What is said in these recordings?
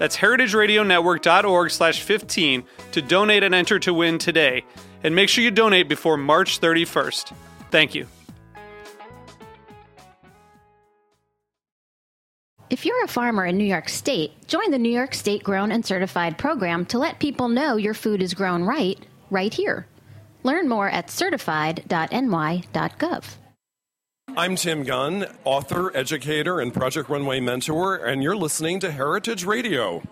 That's heritageradionetwork.org slash 15 to donate and enter to win today. And make sure you donate before March 31st. Thank you. If you're a farmer in New York State, join the New York State Grown and Certified program to let people know your food is grown right, right here. Learn more at certified.ny.gov. I'm Tim Gunn, author, educator, and Project Runway mentor, and you're listening to Heritage Radio.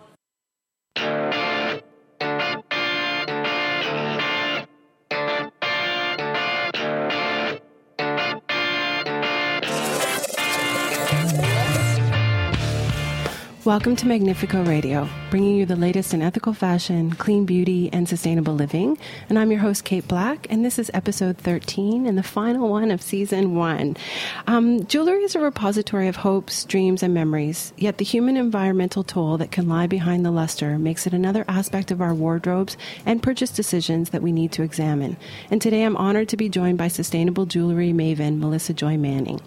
Welcome to Magnifeco Radio, bringing you the latest in ethical fashion, clean beauty, and sustainable living. And I'm your host, Kate Black, and this is episode 13 and the final one of season one. Um, jewelry is a repository of hopes, dreams, and memories, yet the human environmental toll that can lie behind the luster makes it another aspect of our wardrobes and purchase decisions that we need to examine. And today I'm honored to be joined by sustainable jewelry maven Melissa Joy Manning.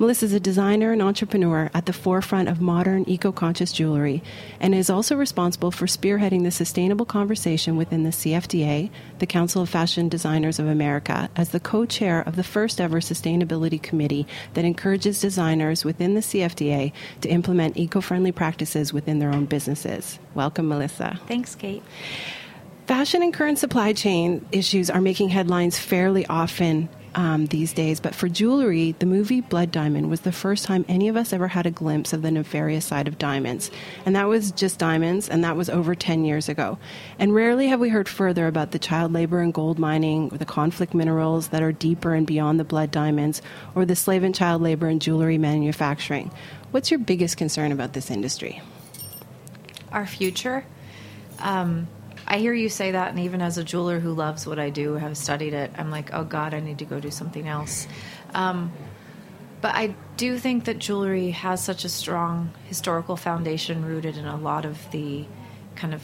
Melissa is a designer and entrepreneur at the forefront of modern eco conscious jewelry and is also responsible for spearheading the sustainable conversation within the CFDA, the Council of Fashion Designers of America, as the co chair of the first ever sustainability committee that encourages designers within the CFDA to implement eco friendly practices within their own businesses. Welcome, Melissa. Thanks, Kate. Fashion and current supply chain issues are making headlines fairly often um, these days, but for jewelry, the movie Blood Diamond was the first time any of us ever had a glimpse of the nefarious side of diamonds. And that was just diamonds, and that was over 10 years ago. And rarely have we heard further about the child labor and gold mining, or the conflict minerals that are deeper and beyond the blood diamonds, or the slave and child labor in jewelry manufacturing. What's your biggest concern about this industry? Our future. Um, I hear you say that, and even as a jeweler who loves what I do, have studied it, I'm like, oh God, I need to go do something else. Um, but I do think that jewelry has such a strong historical foundation rooted in a lot of the kind of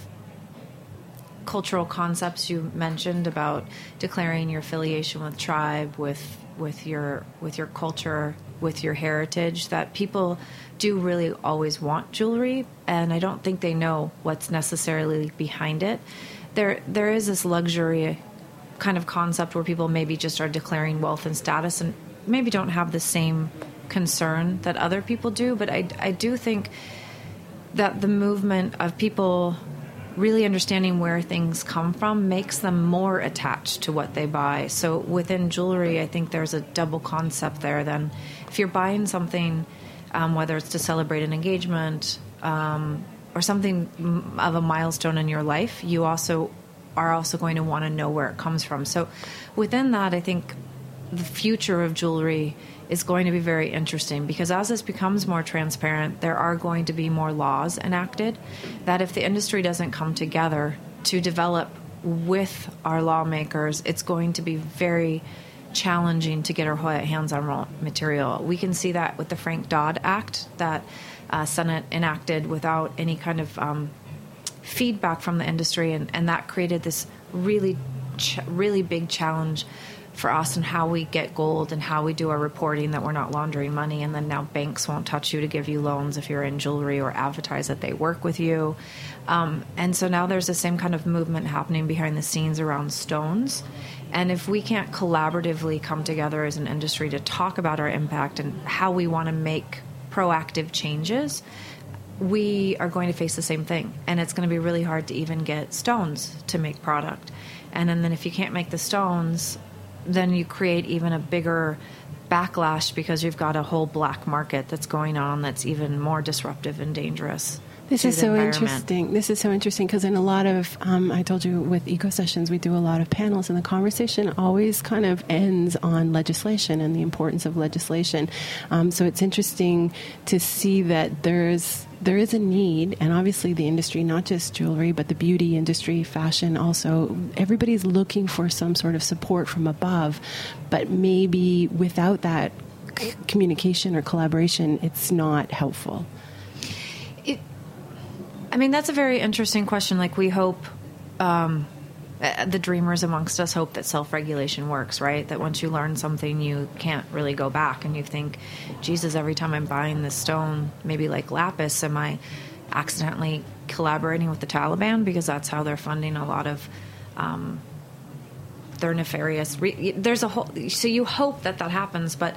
cultural concepts you mentioned about declaring your affiliation with tribe, with with your with your culture, with your heritage. That people do really always want jewelry, and I don't think they know what's necessarily behind it. There, there is this luxury kind of concept where people maybe just are declaring wealth and status, and maybe don't have the same concern that other people do. But I, I do think that the movement of people really understanding where things come from makes them more attached to what they buy. So within jewelry, I think there's a double concept there. Then, if you're buying something um, whether it's to celebrate an engagement um, or something of a milestone in your life, you also are also going to want to know where it comes from. So, within that, I think the future of jewelry is going to be very interesting because as this becomes more transparent, there are going to be more laws enacted that if the industry doesn't come together to develop with our lawmakers, it's going to be very challenging to get our hands on raw material. We can see that with the Frank Dodd Act that uh, Senate enacted without any kind of um, feedback from the industry, and, and that created this really, ch- really big challenge for us and how we get gold and how we do our reporting that we're not laundering money and then now banks won't touch you to give you loans if you're in jewelry or advertise that they work with you um, and so now there's the same kind of movement happening behind the scenes around stones and if we can't collaboratively come together as an industry to talk about our impact and how we want to make proactive changes, we are going to face the same thing. And it's going to be really hard to even get stones to make product. And, and then if you can't make the stones, then you create even a bigger backlash because you've got a whole black market that's going on that's even more disruptive and dangerous. This is so interesting. This is so interesting because in a lot of, um, I told you with eco sessions, we do a lot of panels, and the conversation always kind of ends on legislation and the importance of legislation. Um, so it's interesting to see that there's there is a need, and obviously the industry, not just jewelry, but the beauty industry, fashion, also everybody's looking for some sort of support from above, but maybe without that c- communication or collaboration, it's not helpful. It, I mean, that's a very interesting question. Like, we hope um, the dreamers amongst us hope that self regulation works, right? That once you learn something, you can't really go back, and you think, Jesus, every time I'm buying this stone, maybe like lapis, am I accidentally collaborating with the Taliban because that's how they're funding a lot of. Um, their nefarious. Re- there's a whole. So you hope that that happens, but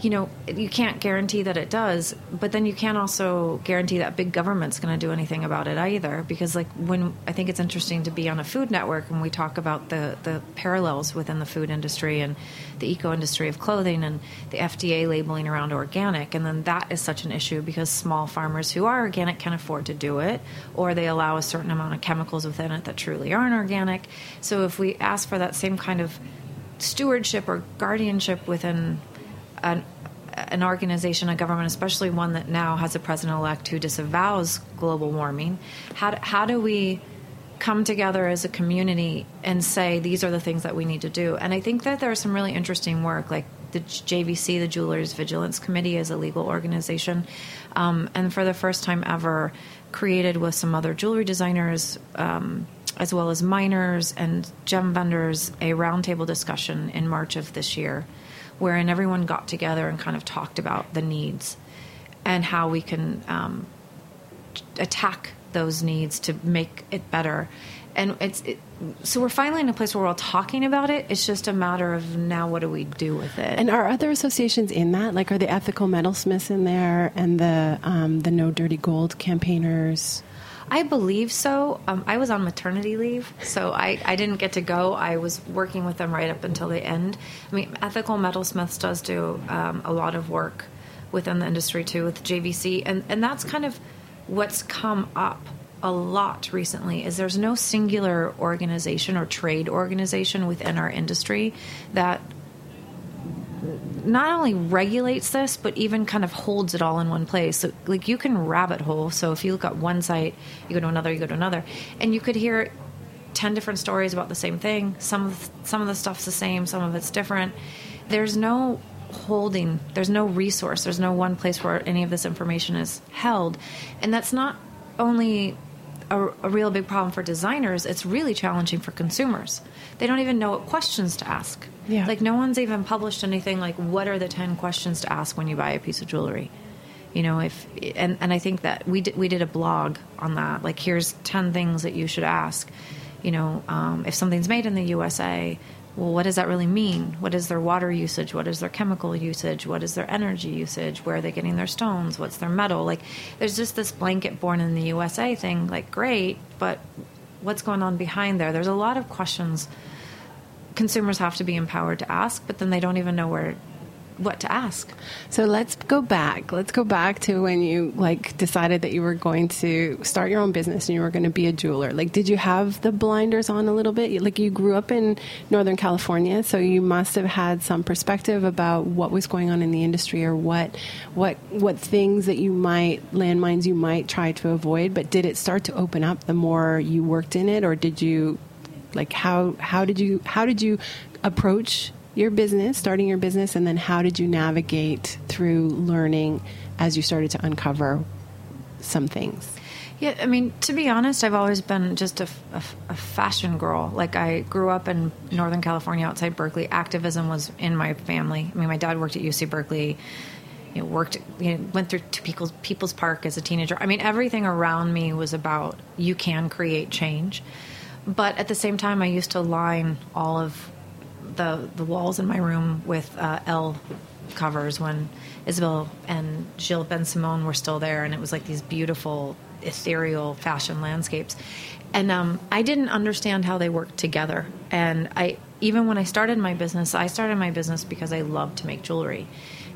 you know you can't guarantee that it does. But then you can't also guarantee that big government's going to do anything about it either. Because like when I think it's interesting to be on a food network and we talk about the the parallels within the food industry and the eco industry of clothing and the FDA labeling around organic, and then that is such an issue because small farmers who are organic can afford to do it, or they allow a certain amount of chemicals within it that truly aren't organic. So if we ask for that same kind of stewardship or guardianship within an, an organization, a government, especially one that now has a president elect who disavows global warming, how how do we come together as a community and say these are the things that we need to do? And I think that there's some really interesting work, like the JVC, the Jewelers Vigilance Committee, is a legal organization, um, and for the first time ever, created with some other jewelry designers. Um, as well as miners and gem vendors, a roundtable discussion in March of this year, wherein everyone got together and kind of talked about the needs and how we can um, attack those needs to make it better. And it's it, so we're finally in a place where we're all talking about it. It's just a matter of now what do we do with it? And are other associations in that? Like, are the ethical metalsmiths in there and the um, the No Dirty Gold campaigners? I believe so. Um, I was on maternity leave, so I, I didn't get to go. I was working with them right up until the end. I mean, Ethical Metalsmiths does do um, a lot of work within the industry too with JVC, and, and that's kind of what's come up a lot recently is there's no singular organization or trade organization within our industry that not only regulates this, but even kind of holds it all in one place. So, like, you can rabbit hole. So, if you look at one site, you go to another, you go to another, and you could hear ten different stories about the same thing. Some of some of the stuff's the same, some of it's different. There's no holding. There's no resource. There's no one place where any of this information is held, and that's not only a, a, real big problem for designers, it's really challenging for consumers. They don't even know what questions to ask. Yeah. Like, no one's even published anything like, what are the 10 questions to ask when you buy a piece of jewelry? You know, if, and, and I think that we did, we did a blog on that. Like, here's 10 things that you should ask. You know, um, if something's made in the USA, well, what does that really mean? What is their water usage? What is their chemical usage? What is their energy usage? Where are they getting their stones? What's their metal? Like, there's just this blanket born in the USA thing, like, great, but what's going on behind there? There's a lot of questions consumers have to be empowered to ask, but then they don't even know where what to ask. So let's go back. Let's go back to when you like decided that you were going to start your own business and you were going to be a jeweler. Like did you have the blinders on a little bit? Like you grew up in Northern California, so you must have had some perspective about what was going on in the industry or what what what things that you might landmines you might try to avoid, but did it start to open up the more you worked in it or did you like how how did you how did you approach your business, starting your business, and then how did you navigate through learning as you started to uncover some things? Yeah, I mean, to be honest, I've always been just a, a, a, fashion girl. Like, I grew up in Northern California outside Berkeley. Activism was in my family. I mean, my dad worked at UC Berkeley. You know, worked, you know, went through to People's, People's Park as a teenager. I mean, everything around me was about you can create change. But at the same time, I used to line all of the the walls in my room with uh, Elle covers when Isabel and Gilles Bensimon were still there, and it was like these beautiful ethereal fashion landscapes. And um, I didn't understand how they worked together. And I, even when I started my business, I started my business because I loved to make jewelry.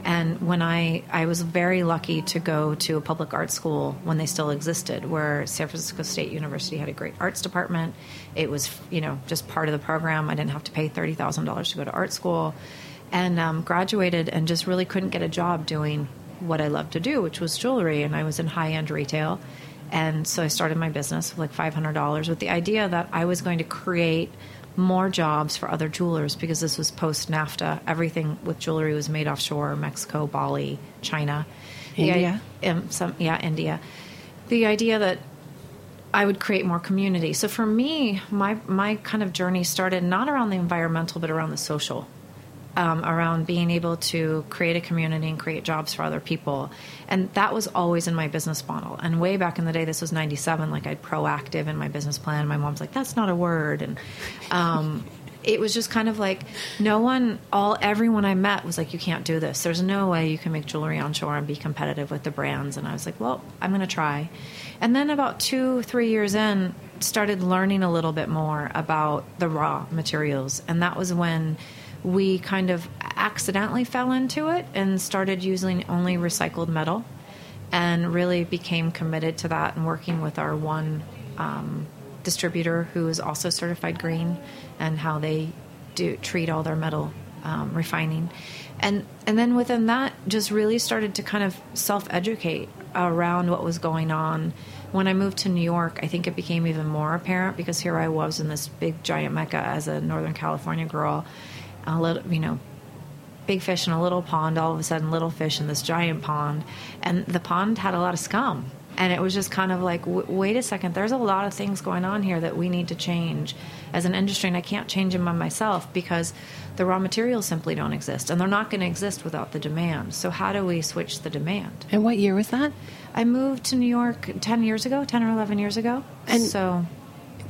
And when I, I was very lucky to go to a public art school when they still existed, where San Francisco State University had a great arts department. It was, you know, just part of the program. I didn't have to pay thirty thousand dollars to go to art school, and um, graduated and just really couldn't get a job doing what I loved to do, which was jewelry. And I was in high end retail, and so I started my business with like five hundred dollars with the idea that I was going to create more jobs for other jewelers because this was post NAFTA. Everything with jewelry was made offshore Mexico, Bali, China. India? The, um, some, yeah, India. The idea that I would create more community. So for me, my, my kind of journey started not around the environmental, but around the social um, around being able to create a community and create jobs for other people. And that was always in my business model. And way back in the day, this was 97, like I'd proactive in my business plan. My mom's like, that's not a word. And, um, it was just kind of like no one all everyone i met was like you can't do this there's no way you can make jewelry on shore and be competitive with the brands and i was like well i'm going to try and then about two three years in started learning a little bit more about the raw materials and that was when we kind of accidentally fell into it and started using only recycled metal and really became committed to that and working with our one um, distributor who is also certified green and how they do treat all their metal um, refining. And and then within that just really started to kind of self-educate around what was going on. When I moved to New York, I think it became even more apparent because here I was in this big giant mecca as a Northern California girl, a little, you know, big fish in a little pond, all of a sudden little fish in this giant pond, and the pond had a lot of scum. And it was just kind of like, w- wait a second, there's a lot of things going on here that we need to change as an industry, and I can't change them by myself because the raw materials simply don't exist, and they're not going to exist without the demand. So, how do we switch the demand? And what year was that? I moved to New York 10 years ago, 10 or 11 years ago. And- so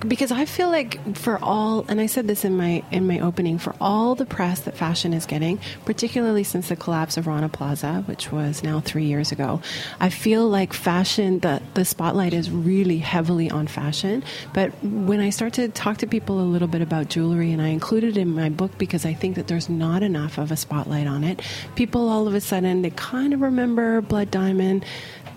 because I feel like for all, and I said this in my in my opening, for all the press that fashion is getting, particularly since the collapse of Rana Plaza, which was now three years ago, I feel like fashion the the spotlight is really heavily on fashion. But when I start to talk to people a little bit about jewelry, and I include it in my book because I think that there's not enough of a spotlight on it, people all of a sudden they kind of remember Blood Diamond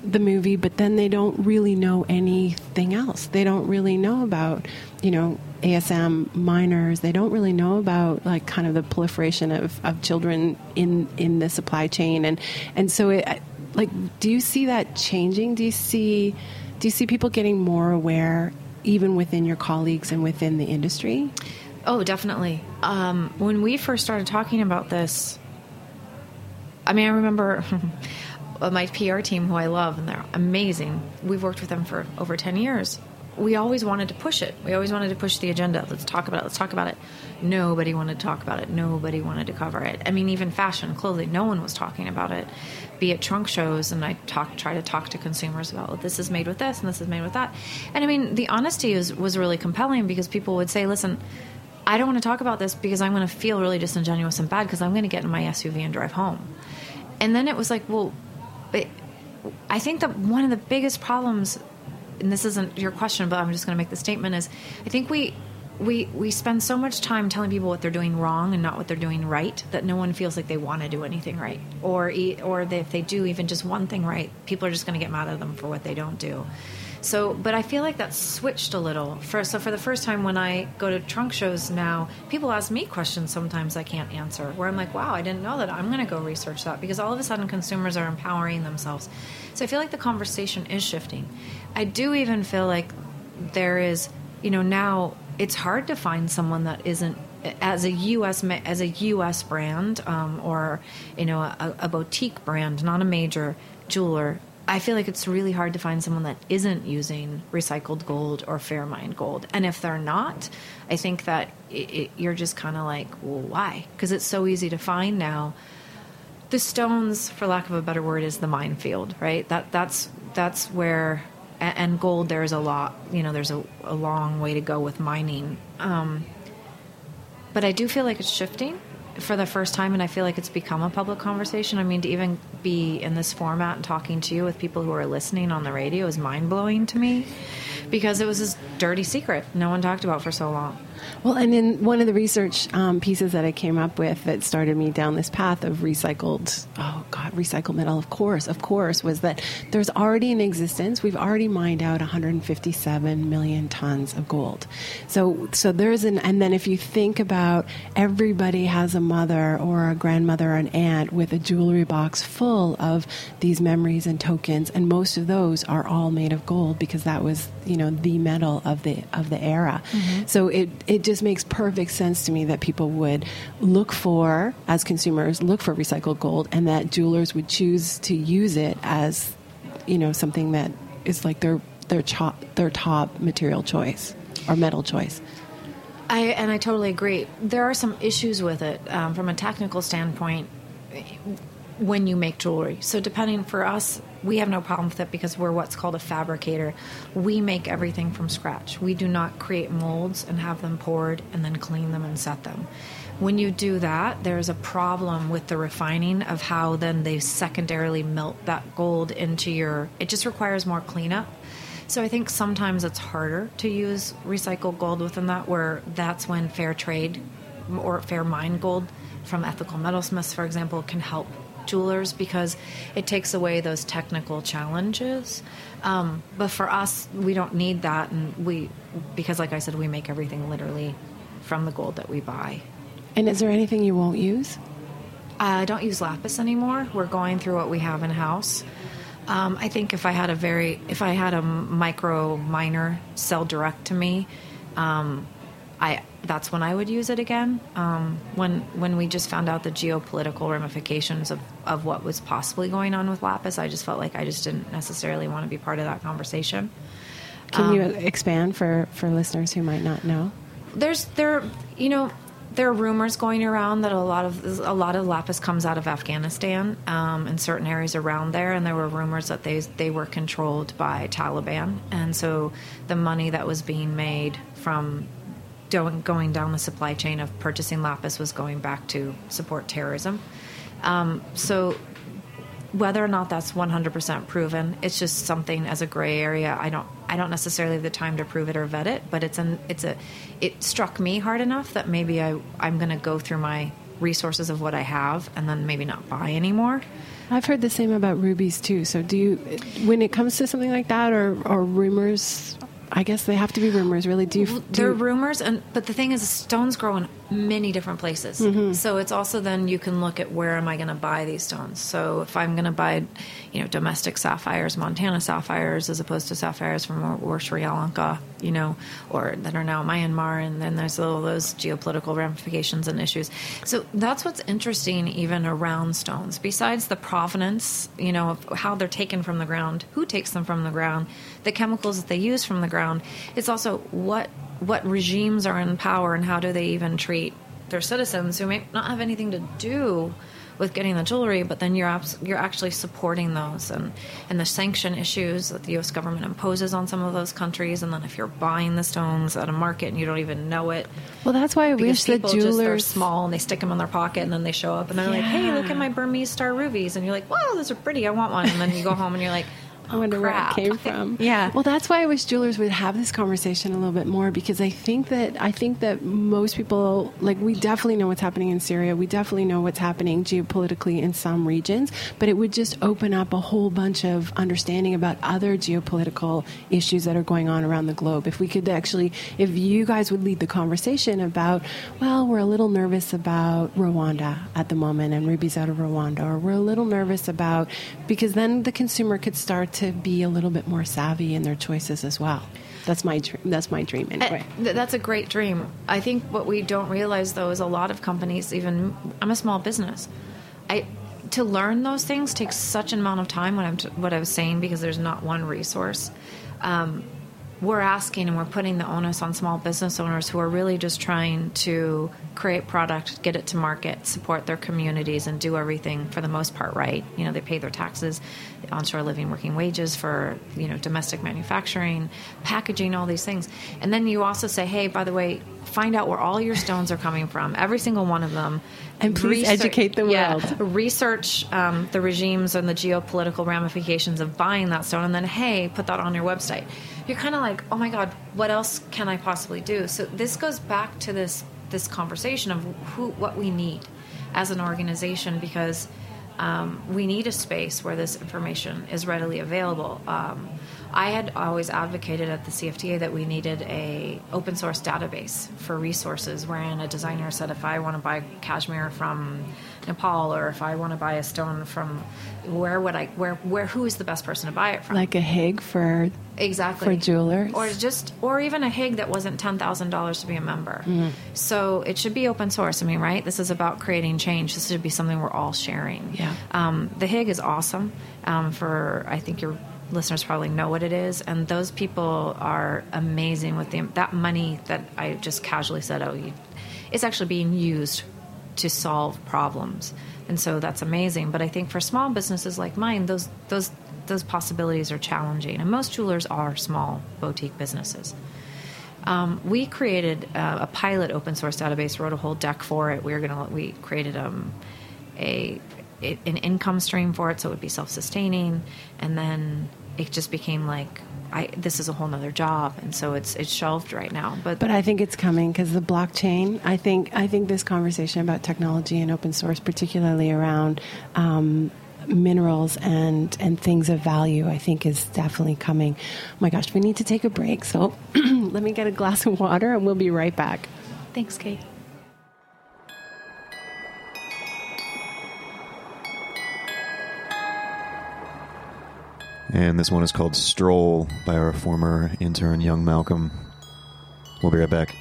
the movie, but then they don't really know anything else. They don't really know about, you know, ASM miners. They don't really know about like kind of the proliferation of, of children in in the supply chain, and and so it like, do you see that changing? Do you see do you see people getting more aware, even within your colleagues and within the industry? Oh, definitely. Um, when we first started talking about this, I mean, I remember my PR team, who I love, and they're amazing. We've worked with them for over 10 years. We always wanted to push it. We always wanted to push the agenda. Let's talk about it. Let's talk about it. Nobody wanted to talk about it. Nobody wanted to cover it. I mean, even fashion, clothing, no one was talking about it. Be it trunk shows, and I talk, try to talk to consumers about well, this is made with this and this is made with that. And I mean, the honesty was, was really compelling because people would say, listen, I don't want to talk about this because I'm going to feel really disingenuous and bad because I'm going to get in my SUV and drive home. And then it was like, well, but I think that one of the biggest problems, and this isn't your question, but I'm just going to make the statement is, I think we we we spend so much time telling people what they're doing wrong and not what they're doing right that no one feels like they want to do anything right, or or they, if they do even just one thing right, people are just going to get mad at them for what they don't do. So, but I feel like that's switched a little. For, so, for the first time when I go to trunk shows now, people ask me questions sometimes I can't answer, where I'm like, wow, I didn't know that. I'm going to go research that because all of a sudden consumers are empowering themselves. So, I feel like the conversation is shifting. I do even feel like there is, you know, now it's hard to find someone that isn't as a U.S. as a U.S. brand um, or you know a, a boutique brand, not a major jeweler I feel like it's really hard to find someone that isn't using recycled gold or fair mined gold. And if they're not, I think that it, it, you're just kind of like, well, why? Because it's so easy to find now. The stones, for lack of a better word, is the minefield, right? That that's that's where, and gold. There's a lot, you know. There's a, a long way to go with mining, um, but I do feel like it's shifting for the first time, and I feel like it's become a public conversation. I mean, to even be in this format and talking to you with people who are listening on the radio is mind blowing to me because it was this dirty secret no one talked about for so long. Well, and in one of the research um, pieces that I came up with that started me down this path of recycled, oh God, recycled metal, of course, of course, was that there's already in existence, we've already mined out 157 million tons of gold. So, so there's an, and then if you think about everybody has a mother or a grandmother or an aunt with a jewelry box full of these memories and tokens, and most of those are all made of gold because that was, you know, the metal of the of the era. Mm-hmm. So it it just makes perfect sense to me that people would look for, as consumers, look for recycled gold, and that jewelers would choose to use it as, you know, something that is like their their top their top material choice or metal choice. I and I totally agree. There are some issues with it um, from a technical standpoint when you make jewelry. So depending for us, we have no problem with it because we're what's called a fabricator. We make everything from scratch. We do not create molds and have them poured and then clean them and set them. When you do that, there's a problem with the refining of how then they secondarily melt that gold into your. It just requires more cleanup. So I think sometimes it's harder to use recycled gold within that, where that's when fair trade or fair mine gold from ethical metalsmiths, for example, can help jewelers because it takes away those technical challenges. Um, but for us, we don't need that, and we because, like I said, we make everything literally from the gold that we buy. And is there anything you won't use? I don't use lapis anymore. We're going through what we have in house. Um, I think if I had a very, if I had a micro miner sell direct to me, um, I that's when I would use it again. Um, when when we just found out the geopolitical ramifications of, of what was possibly going on with Lapis, I just felt like I just didn't necessarily want to be part of that conversation. Can um, you expand for, for listeners who might not know? There's there you know there are rumors going around that a lot of a lot of lapis comes out of Afghanistan um, and certain areas around there, and there were rumors that they they were controlled by Taliban, and so the money that was being made from going down the supply chain of purchasing lapis was going back to support terrorism. Um, so whether or not that's 100% proven, it's just something as a gray area. I don't I don't necessarily have the time to prove it or vet it, but it's an it's a it struck me hard enough that maybe I I'm going to go through my resources of what I have and then maybe not buy anymore. I've heard the same about rubies too. So do you when it comes to something like that or or rumors I guess they have to be rumors, really. Do you? Do They're rumors, and but the thing is, stones grow in many different places. Mm-hmm. So it's also then you can look at where am I going to buy these stones. So if I'm going to buy, you know, domestic sapphires, Montana sapphires, as opposed to sapphires from or, or Sri Lanka, you know, or that are now Myanmar, and then there's all those geopolitical ramifications and issues. So that's what's interesting, even around stones. Besides the provenance, you know, of how they're taken from the ground, who takes them from the ground, the chemicals that they use from the ground. It's also what what regimes are in power and how do they even treat their citizens who may not have anything to do with getting the jewelry, but then you're abs- you're actually supporting those and and the sanction issues that the U.S. government imposes on some of those countries, and then if you're buying the stones at a market and you don't even know it. Well, that's why I wish the jewelers just, small and they stick them in their pocket, and then they show up and they're yeah. like, "Hey, look at my Burmese star rubies," and you're like, "Wow, those are pretty. I want one." And then you go home and you're like. I wonder crap. where it came from. yeah. Well, that's why I wish jewelers would have this conversation a little bit more because I think that I think that most people like we definitely know what's happening in Syria. We definitely know what's happening geopolitically in some regions, but it would just open up a whole bunch of understanding about other geopolitical issues that are going on around the globe. If we could actually if you guys would lead the conversation about, well, we're a little nervous about Rwanda at the moment and Ruby's out of Rwanda or we're a little nervous about because then the consumer could start to be a little bit more savvy in their choices as well. That's my dream. That's my dream anyway. That's a great dream. I think what we don't realize though is a lot of companies. Even I'm a small business. I to learn those things takes such an amount of time. What I'm t- what I was saying because there's not one resource. Um, we're asking and we're putting the onus on small business owners who are really just trying to create product, get it to market, support their communities, and do everything for the most part right. You know, they pay their taxes, onshore living working wages for you know domestic manufacturing, packaging, all these things. And then you also say, hey, by the way, find out where all your stones are coming from, every single one of them, and please research, educate the world. Yeah, research um, the regimes and the geopolitical ramifications of buying that stone, and then hey, put that on your website you're kind of like, oh my god, what else can I possibly do? So this goes back to this this conversation of who what we need as an organization because um, we need a space where this information is readily available. Um, I had always advocated at the CFDA that we needed a open source database for resources, wherein a designer said, if I want to buy cashmere from Nepal, or if I want to buy a stone from where would I where where who is the best person to buy it from? Like a Higg for exactly for jewelers, or just or even a Higg that wasn't ten thousand dollars to be a member. Mm-hmm. So it should be open source. I mean, right? This is about creating change. This should be something we're all sharing. Yeah. Um, the Higg is awesome. Um, for I think your listeners probably know what it is, and those people are amazing with the that money that I just casually said. Oh, you, it's actually being used to solve problems. And so that's amazing. But I think for small businesses like mine, those those those possibilities are challenging. And most jewelers are small boutique businesses. Um, we created uh, a pilot open source database, wrote a whole deck for it. We were gonna we created um, a, a an income stream for it, so it would be self sustaining, and then it just became like I, this is a whole nother job, and so it's it's shelved right now. But but I think it's coming because the blockchain. I think I think this conversation about technology and open source, particularly around. Um, minerals and and things of value i think is definitely coming oh my gosh we need to take a break so let me get a glass of water and we'll be right back thanks kate And this one is called Stroll by our former intern, Young Malcolm. We'll be right back.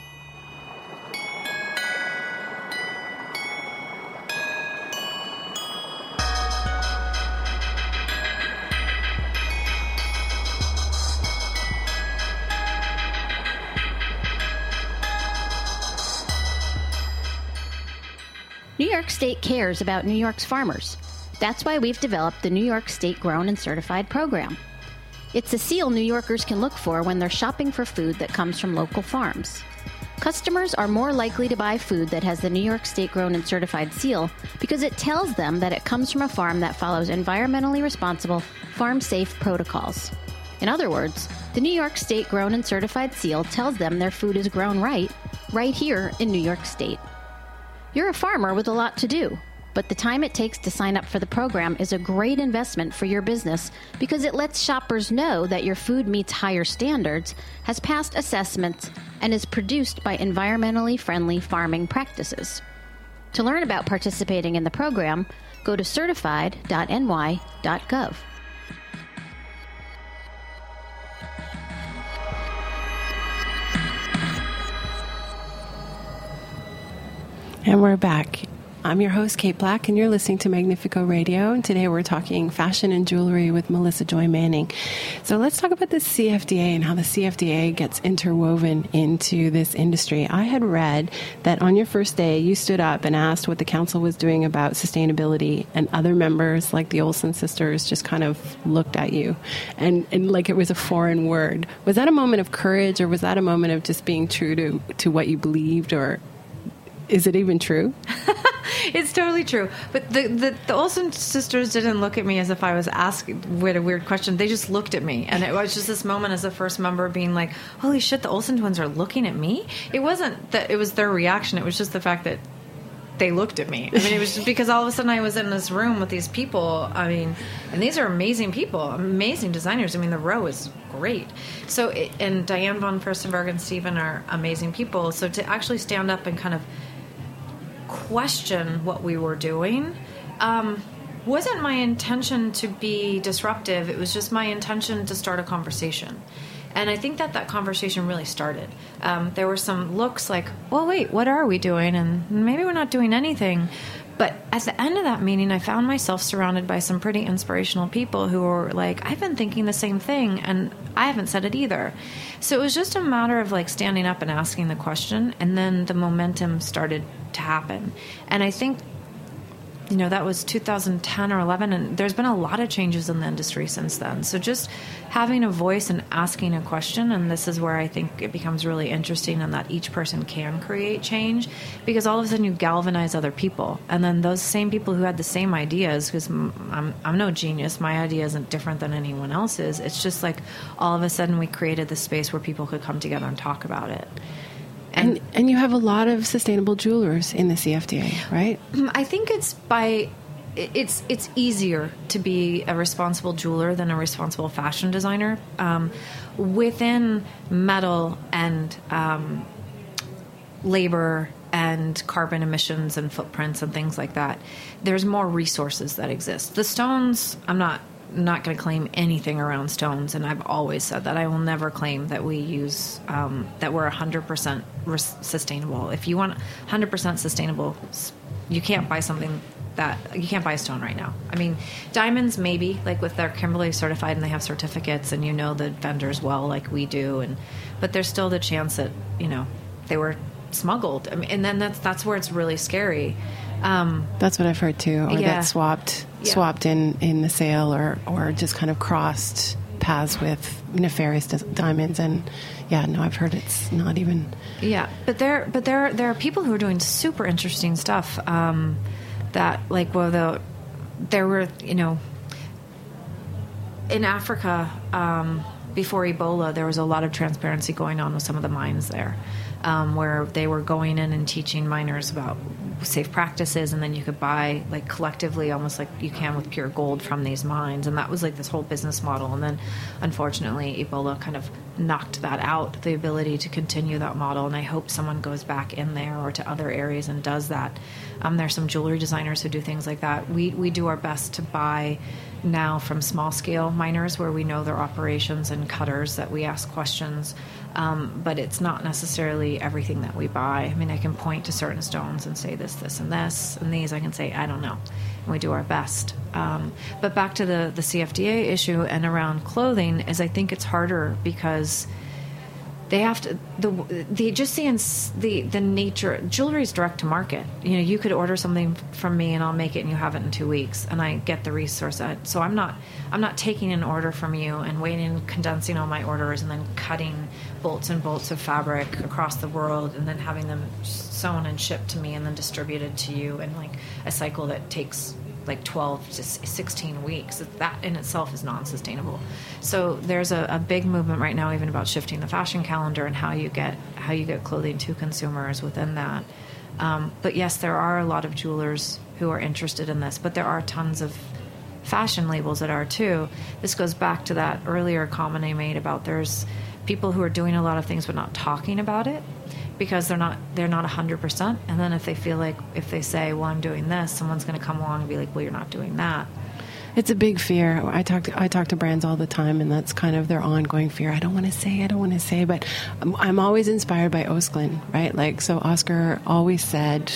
New York State cares about New York's farmers. That's why we've developed the New York State Grown and Certified program. It's a seal New Yorkers can look for when they're shopping for food that comes from local farms. Customers are more likely to buy food that has the New York State Grown and Certified seal because it tells them that it comes from a farm that follows environmentally responsible, farm safe protocols. In other words, the New York State Grown and Certified seal tells them their food is grown right, right here in New York State. You're a farmer with a lot to do but the time it takes to sign up for the program is a great investment for your business because it lets shoppers know that your food meets higher standards, has passed assessments, and is produced by environmentally friendly farming practices. To learn about participating in the program, go to certified.ny.gov. And we're back. I'm your host, Kate Black, and you're listening to Magnifeco Radio. And today we're talking fashion and jewelry with Melissa Joy Manning. So let's talk about the CFDA and how the CFDA gets interwoven into this industry. I had read that on your first day, you stood up and asked what the council was doing about sustainability, and other members, like the Olsen sisters, just kind of looked at you and, and like it was a foreign word. Was that a moment of courage, or was that a moment of just being true to, to what you believed, or is it even true? it's totally true. But the, the, the Olsen sisters didn't look at me as if I was asking with a weird question. They just looked at me, and it was just this moment as a first member being like, "Holy shit, the Olsen twins are looking at me." It wasn't that it was their reaction. It was just the fact that they looked at me. I mean, it was just because all of a sudden I was in this room with these people. I mean, and these are amazing people, amazing designers. I mean, the row is great. So, it, and Diane von Furstenberg and Stephen are amazing people. So to actually stand up and kind of question what we were doing. Um, wasn't my intention to be disruptive. It was just my intention to start a conversation. And I think that that conversation really started. Um, there were some looks like, well, wait, what are we doing? And maybe we're not doing anything. But at the end of that meeting, I found myself surrounded by some pretty inspirational people who were like, I've been thinking the same thing, and I haven't said it either. So it was just a matter of like standing up and asking the question, and then the momentum started to happen. And I think you know that was 2010 or 11 and there's been a lot of changes in the industry since then. So just having a voice and asking a question and this is where i think it becomes really interesting and that each person can create change because all of a sudden you galvanize other people. And then those same people who had the same ideas because I'm, I'm no genius my idea isn't different than anyone else's it's just like all of a sudden we created this space where people could come together and talk about it and, and you have a lot of sustainable jewelers in the CFDA, right? I think it's by it's it's easier to be a responsible jeweler than a responsible fashion designer. Um, within metal and um, labor and carbon emissions and footprints and things like that, there's more resources that exist. The stones, I'm not not going to claim anything around stones, and I've always said that I will never claim that we use um, that we're 100% res- sustainable. If you want 100% sustainable, you can't buy something that you can't buy a stone right now. I mean, diamonds maybe like with their Kimberley certified and they have certificates, and you know the vendors well, like we do, and but there's still the chance that you know they were smuggled. I mean, and then that's that's where it's really scary. Um, That's what I've heard too, or yeah. that swapped Yeah. swapped in in the sale, or or just kind of crossed paths with nefarious diamonds. And yeah, no, I've heard it's not even. Yeah, but there, but there, there are people who are doing super interesting stuff. Um, that like, well, the, there were, you know, in Africa um, before Ebola, there was a lot of transparency going on with some of the mines there, um, where they were going in and teaching miners about safe practices, and then you could buy like collectively, almost like you can with pure gold from these mines, and that was like this whole business model. And then, unfortunately, Ebola kind of knocked that out, the ability to continue that model. And I hope someone goes back in there or to other areas and does that. Um, there's some jewelry designers who do things like that. We we do our best to buy now from small scale miners where we know their operations and cutters that we ask questions. Um, but it's not necessarily everything that we buy. I mean, I can point to certain stones and say this, this, and this, and these I can say I don't know. And we do our best. Um, but back to the the CFDA issue and around clothing is I think it's harder because they have to the the just seeing the the nature jewelry is direct to market. You know you could order something from me and i'll make it and you have it in two weeks and i get the resource so i'm not i'm not taking an order from you and waiting and condensing all my orders and then cutting bolts and bolts of fabric across the world and then having them sewn and shipped to me and then distributed to you in like a cycle that takes like 12 to 16 weeks that in itself is non-sustainable. So there's a, a big movement right now even about shifting the fashion calendar and how you get how you get clothing to consumers within that. Um, but yes there are a lot of jewelers who are interested in this but there are tons of fashion labels that are too. This goes back to that earlier comment i made about there's people who are doing a lot of things but not talking about it because they're not they're not 100% and then if they feel like if they say well i'm doing this someone's going to come along and be like well you're not doing that It's a big fear. I talk to I talk to brands all the time, and that's kind of their ongoing fear. I don't want to say, I don't want to say, but I'm, always inspired by Osklen, right? Like, so Oskar always said,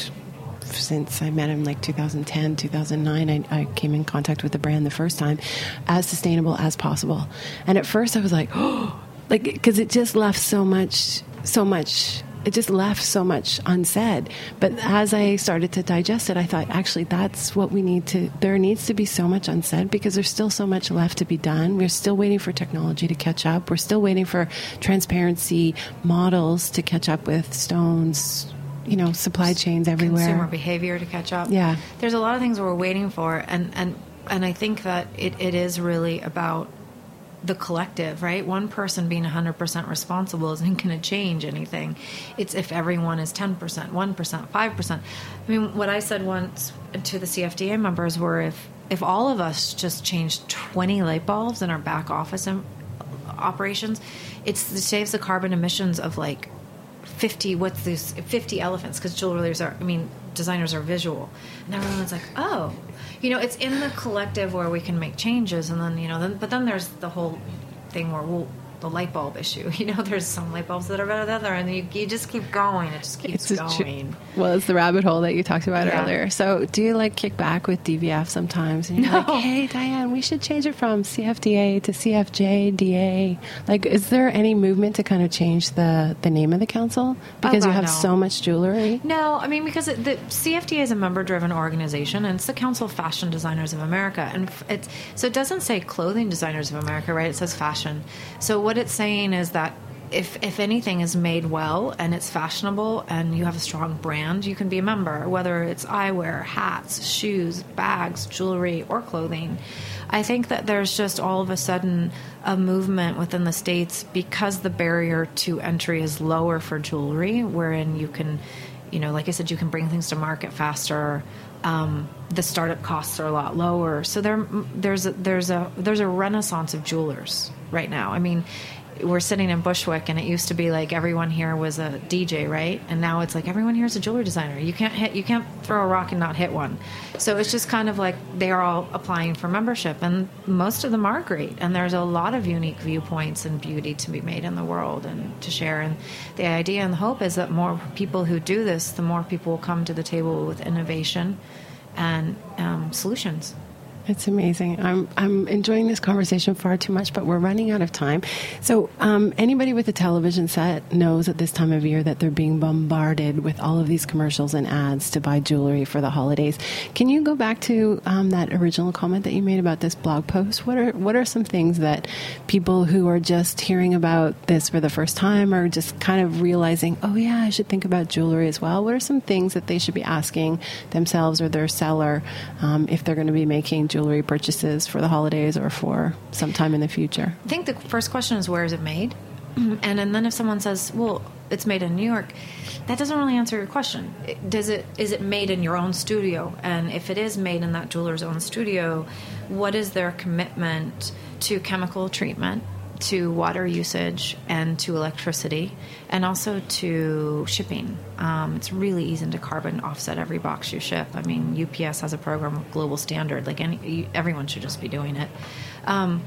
since I met him like 2010, 2009, I, I came in contact with the brand the first time, as sustainable as possible. And at first, I was like, oh, like because it just left so much, so much it just left so much unsaid. But as I started to digest it, I thought, actually, that's what we need to. There needs to be so much unsaid because there's still so much left to be done. We're still waiting for technology to catch up. We're still waiting for transparency models to catch up with stones. You know, supply chains everywhere. consumer behavior to catch up. Yeah. there's a lot of things we're waiting for, and and and I think that it, it is really about the collective, right? One person being 100% responsible isn't going to change anything. It's if everyone is 10%, 1%, 5%. I mean, what I said once to the CFDA members were if if all of us just changed 20 light bulbs in our back office im- operations, it saves the carbon emissions of like 50 what's this 50 elephants because jewelers are i mean designers are visual. And everyone's like oh. You know it's in the collective where we can make changes and then you know then but then there's the whole thing where well the light bulb issue. You know, there's some light bulbs that are better than other, and you, you just keep going. It just keeps It's going. tr- well, it's the rabbit hole that you talked about Yeah. earlier. So, do you like kick back with DVF sometimes? And you're No. like, hey, Diane, we should change it from CFDA to CFJDA. Like, is there any movement to kind of change the, the name of the council? Because oh, you God, have no. so much jewelry. No, I mean because it, the CFDA is a member-driven organization, and it's the Council of Fashion Designers of America, and it's so it doesn't say Clothing Designers of America, right? It says fashion. So what it's saying is that if if anything is made well and it's fashionable and you have a strong brand, you can be a member, whether it's eyewear, hats, shoes, bags, jewelry, or clothing. I think that there's just all of a sudden a movement within the states because the barrier to entry is lower for jewelry, wherein you can, you know, like I said, you can bring things to market faster. Um, the startup costs are a lot lower, so there, there's a, there's a there's a renaissance of jewelers right now. I mean, we're sitting in Bushwick, and it used to be like everyone here was a DJ, right? And now it's like everyone here is a jewelry designer. You can't hit, you can't throw a rock and not hit one. So it's just kind of like they are all applying for membership, and most of them are great. And there's a lot of unique viewpoints and beauty to be made in the world and to share. And the idea and the hope is that more people who do this, the more people will come to the table with innovation and um, solutions. It's amazing. I'm I'm enjoying this conversation far too much, but we're running out of time. So, um, anybody with a television set knows at this time of year that they're being bombarded with all of these commercials and ads to buy jewelry for the holidays. Can you go back to um, that original comment that you made about this blog post? What are what are some things that people who are just hearing about this for the first time or just kind of realizing, oh yeah, I should think about jewelry as well? What are some things that they should be asking themselves or their seller um, if they're going to be making jewelry purchases for the holidays or for sometime in the future? I think the first question is where is it made, and, and then if someone says, "Well, it's made in New York," that doesn't really answer your question. Does it is it made in your own studio? And if it is made in that jeweler's own studio, what is their commitment to chemical treatment? To water usage and to electricity, and also to shipping. Um, it's really easy to carbon offset every box you ship. I mean, UPS has a program global standard. Like any, everyone should just be doing it. Um,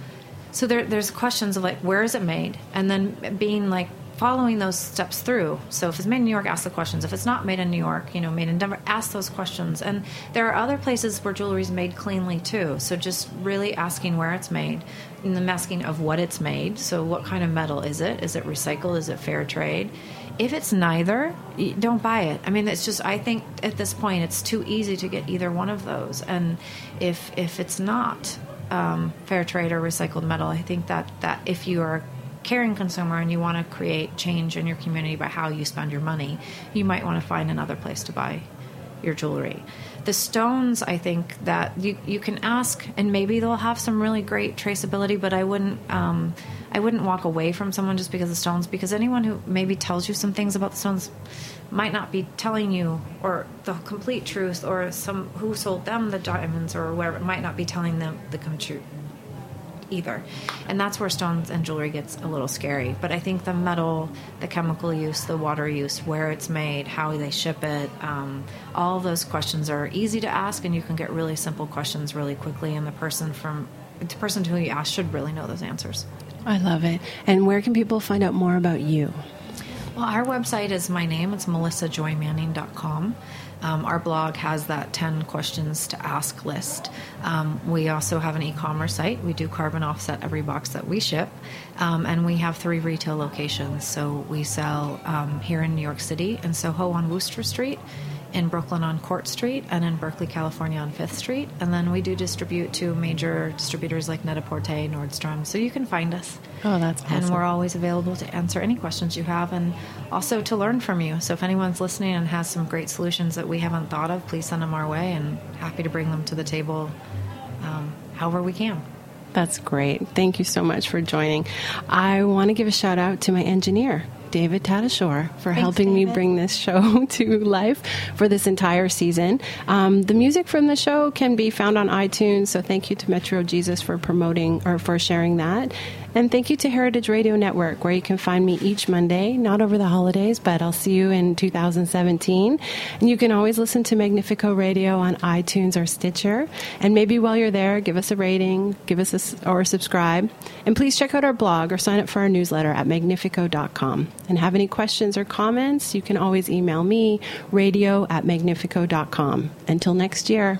so there, there's questions of like where is it made, and then being like following those steps through. So if it's made in New York, ask the questions. If it's not made in New York, you know, made in Denver, ask those questions. And there are other places where jewelry is made cleanly too. So just really asking where it's made, and then asking of what it's made. So what kind of metal is it? Is it recycled? Is it fair trade? If it's neither, don't buy it. I mean, it's just I think at this point it's too easy to get either one of those. And if if it's not um, fair trade or recycled metal, I think that that if you are a caring consumer and you want to create change in your community by how you spend your money, you might want to find another place to buy your jewelry. The stones, I think that you you can ask, and maybe they'll have some really great traceability. But I wouldn't um, I wouldn't walk away from someone just because of stones, because anyone who maybe tells you some things about the stones might not be telling you or the complete truth, or some who sold them the diamonds or whatever might not be telling them the complete either. And that's where stones and jewelry gets a little scary. But I think the metal, the chemical use, the water use, where it's made, how they ship it, um, all those questions are easy to ask, and you can get really simple questions really quickly. And the person from the person to who you ask should really know those answers. I love it. And where can people find out more about you? Well, our website is my name. It's melissajoymanning.com. Um, our blog has that 10 questions to ask list. Um, we also have an e commerce site. We do carbon offset every box that we ship. Um, and we have three retail locations. So we sell um, here in New York City, in Soho on Wooster Street, in Brooklyn on Court Street, and in Berkeley, California on Fifth Street. And then we do distribute to major distributors like Net-a-Porter, Nordstrom. So you can find us. Oh, that's awesome. And we're always available to answer any questions you have and also to learn from you. So if anyone's listening and has some great solutions that we haven't thought of, please send them our way and happy to bring them to the table um, however we can. That's great. Thank you so much for joining. I want to give a shout out to my engineer, David Tadashore, for helping me bring this show to life for this entire season. Um, the music from the show can be found on iTunes, so thank you to Metro Jesus for promoting or for sharing that. And thank you to Heritage Radio Network, where you can find me each Monday, not over the holidays, but I'll see you in 2017. And you can always listen to Magnifeco Radio on iTunes or Stitcher. And maybe while you're there, give us a rating, give us a, or subscribe. And please check out our blog or sign up for our newsletter at magnifeco.com. And have any questions or comments, you can always email me, radio at magnifeco.com. Until next year.